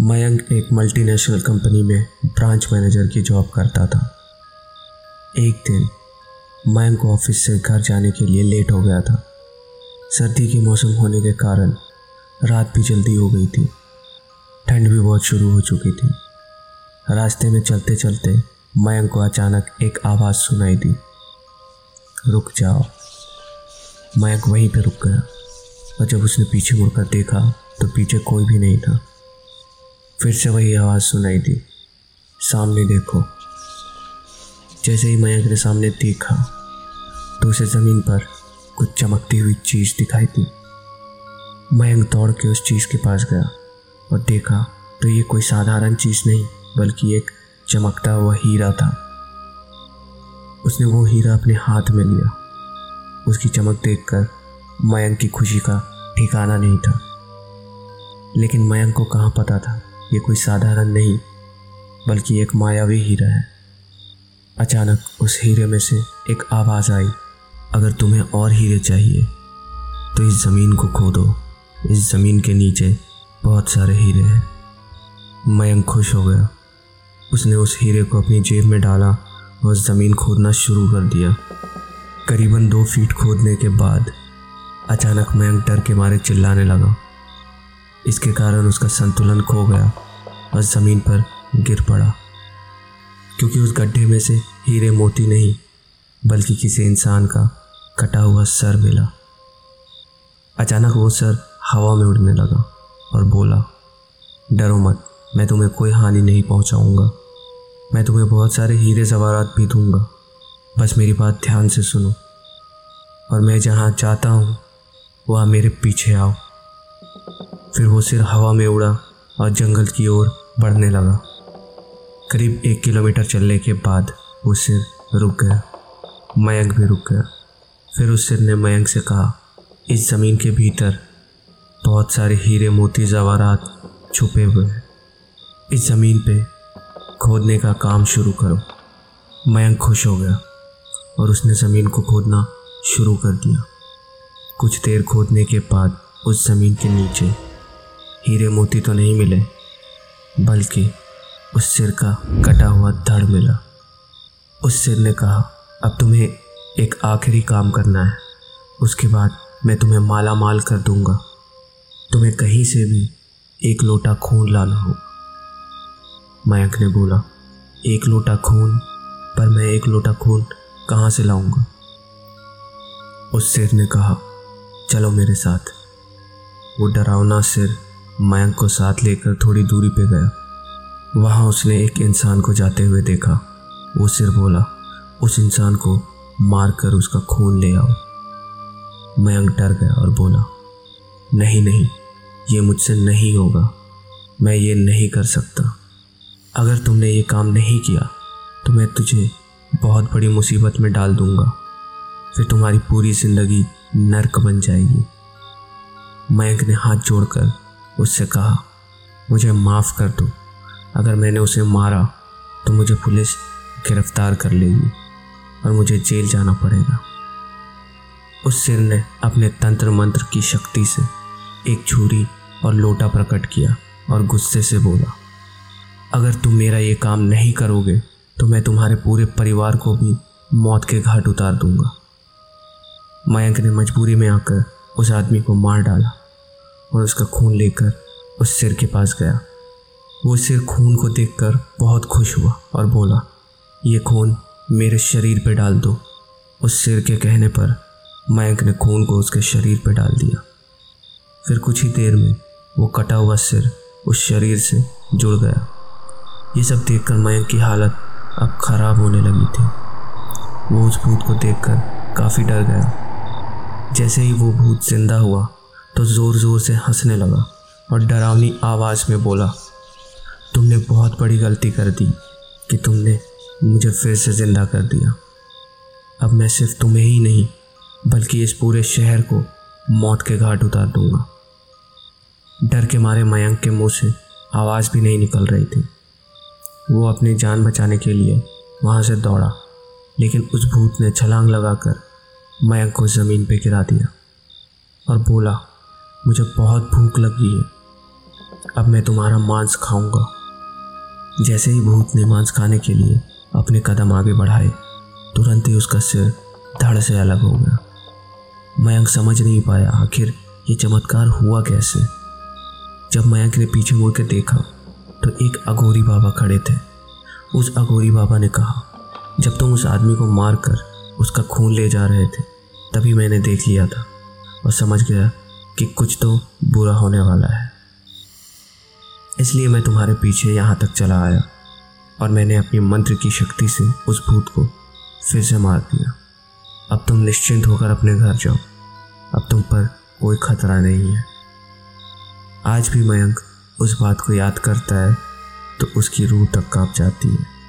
मयंक एक multinational company में branch manager की जॉब करता था। एक दिन, मयंक ऑफ़िस से घर जाने के लिए लेट हो गया था। सर्दी के मौसम होने के कारण रात भी जल्दी हो गई थी। ठंड भी बहुत शुरू हो चुकी थी। रास्ते में चलते चलते मयंक को अचानक एक आवाज़ सुनाई दी। रुक जाओ। मयंक वहीं पर रुक गया और जब उसने पीछे मुड़कर देखा तो पीछे कोई भी नहीं था। फिर से वही आवाज़ सुनाई दी सामने देखो। जैसे ही मयंक ने सामने देखा तो उसे ज़मीन पर कुछ चमकती हुई चीज़ दिखाई दी। मयंक दौड़ के उस चीज़ के पास गया और देखा तो ये कोई साधारण चीज़ नहीं, बल्कि एक चमकता हुआ हीरा था। उसने वो हीरा अपने हाथ में लिया। उसकी चमक देखकर मयंक की खुशी का ठिकाना नहीं था। लेकिन मयंक को कहाँ पता था? ये कोई साधारण नहीं, बल्कि एक मायावी हीरा है। अचानक उस हीरे में से एक आवाज़ आई, अगर तुम्हें और हीरे चाहिए तो इस ज़मीन को खोदो। इस ज़मीन के नीचे बहुत सारे हीरे हैं। मयंक खुश हो गया। उसने उस हीरे को अपनी जेब में डाला और ज़मीन खोदना शुरू कर दिया। करीबन दो फीट खोदने के बाद अचानक मयंक डर के मारे चिल्लाने लगा। इसके कारण उसका संतुलन खो गया और ज़मीन पर गिर पड़ा। क्योंकि उस गड्ढे में से हीरे मोती नहीं, बल्कि किसी इंसान का कटा हुआ सर मिला। अचानक वो सर हवा में उड़ने लगा और बोला, डरो मत, मैं तुम्हें कोई हानि नहीं पहुंचाऊँगा। मैं तुम्हें बहुत सारे हीरे जवारात भी दूँगा। बस मेरी बात ध्यान से सुनो और मैं जहाँ चाहता हूँ, वहाँ मेरे पीछे आओ। फिर वो सिर हवा में उड़ा और जंगल की ओर बढ़ने लगा। करीब एक किलोमीटर चलने के बाद वो सिर रुक गया, मयंक भी रुक गया। फिर उस सिर ने मयंक से कहा, इस ज़मीन के भीतर बहुत सारे हीरे, मोती जवारात छुपे हुए हैं। इस ज़मीन पे खोदने का काम शुरू करो। मयंक खुश हो गया और उसने ज़मीन को खोदना शुरू कर दिया। कुछ देर खोदने के बाद उस ज़मीन के नीचे हीरे मोती तो नहीं मिले, बल्कि उस सिर का कटा हुआ धड़ मिला। उस सिर ने कहा, अब तुम्हें एक आखिरी काम करना है। उसके बाद मैं तुम्हें माला माल कर दूँगा। तुम्हें कहीं से भी एक लोटा खून लाना हो। मयंक ने बोला, एक लोटा खून? पर मैं एक लोटा खून कहाँ से लाऊँगा? उस सिर ने कहा, चलो मेरे साथ। वो डरावना सिर मयंक को साथ लेकर थोड़ी दूरी पे गया। वहाँ उसने एक इंसान को जाते हुए देखा। वो सिर बोला, उस इंसान को मार कर उसका खून ले आओ। मयंक डर गया और बोला, नहीं नहीं, ये मुझसे नहीं होगा। मैं ये नहीं कर सकता। अगर तुमने ये काम नहीं किया तो मैं तुझे बहुत बड़ी मुसीबत में डाल दूँगा। फिर तुम्हारी पूरी ज़िंदगी नर्क बन जाएगी। मयंक ने हाथ जोड़कर उससे कहा, मुझे माफ़ कर दो। अगर मैंने उसे मारा तो मुझे पुलिस गिरफ़्तार कर लेगी और मुझे जेल जाना पड़ेगा। उस सिर ने अपने तंत्र मंत्र की शक्ति से एक छुरी और लोटा प्रकट किया और गुस्से से बोला, अगर तुम मेरा ये काम नहीं करोगे तो मैं तुम्हारे पूरे परिवार को भी मौत के घाट उतार दूँगा। मयंक ने मजबूरी में आकर उस आदमी को मार डाला। और उसका खून लेकर उस सिर के पास गया। वो सिर खून को देखकर बहुत खुश हुआ और बोला, ये खून मेरे शरीर पर डाल दो। उस सिर के कहने पर मयंक ने खून को उसके शरीर पर डाल दिया। फिर कुछ ही देर में वो कटा हुआ सिर उस शरीर से जुड़ गया। ये सब देखकर मयंक की हालत अब खराब होने लगी थी। वो उस भूत को देखकर काफ़ी डर गया। जैसे ही वो भूत ज़िंदा हुआ तो ज़ोर ज़ोर से हंसने लगा और डरावनी आवाज़ में बोला, तुमने बहुत बड़ी गलती कर दी कि तुमने मुझे फिर से ज़िंदा कर दिया। अब मैं सिर्फ़ तुम्हें ही नहीं, बल्कि इस पूरे शहर को मौत के घाट उतार दूँगा। डर के मारे मयंक के मुँह से आवाज़ भी नहीं निकल रही थी। वो अपनी जान बचाने के लिए वहाँ से दौड़ा, लेकिन उस भूत ने छलांग लगाकर मयंक को ज़मीन पर गिरा दिया और बोला मुझे बहुत भूख लगी है। अब मैं तुम्हारा मांस खाऊँगा। जैसे ही भूत ने मांस खाने के लिए अपने कदम आगे बढ़ाए, तुरंत ही उसका सिर धड़ से अलग हो गया। मयंक समझ नहीं पाया आखिर ये चमत्कार हुआ कैसे। जब मयंक ने पीछे मुड़ के देखा तो एक अघोरी बाबा खड़े थे। उस अघोरी बाबा ने कहा, जब तुम उस आदमी को मारकर उसका खून ले जा रहे थे, तभी मैंने देख लिया था और समझ गया कि कुछ तो बुरा होने वाला है। इसलिए मैं तुम्हारे पीछे यहाँ तक चला आया और मैंने अपनी मंत्र की शक्ति से उस भूत को फिर से मार दिया। अब तुम निश्चिंत होकर अपने घर जाओ। अब तुम पर कोई खतरा नहीं है। आज भी मयंक उस बात को याद करता है तो उसकी रूह तक काँप जाती है।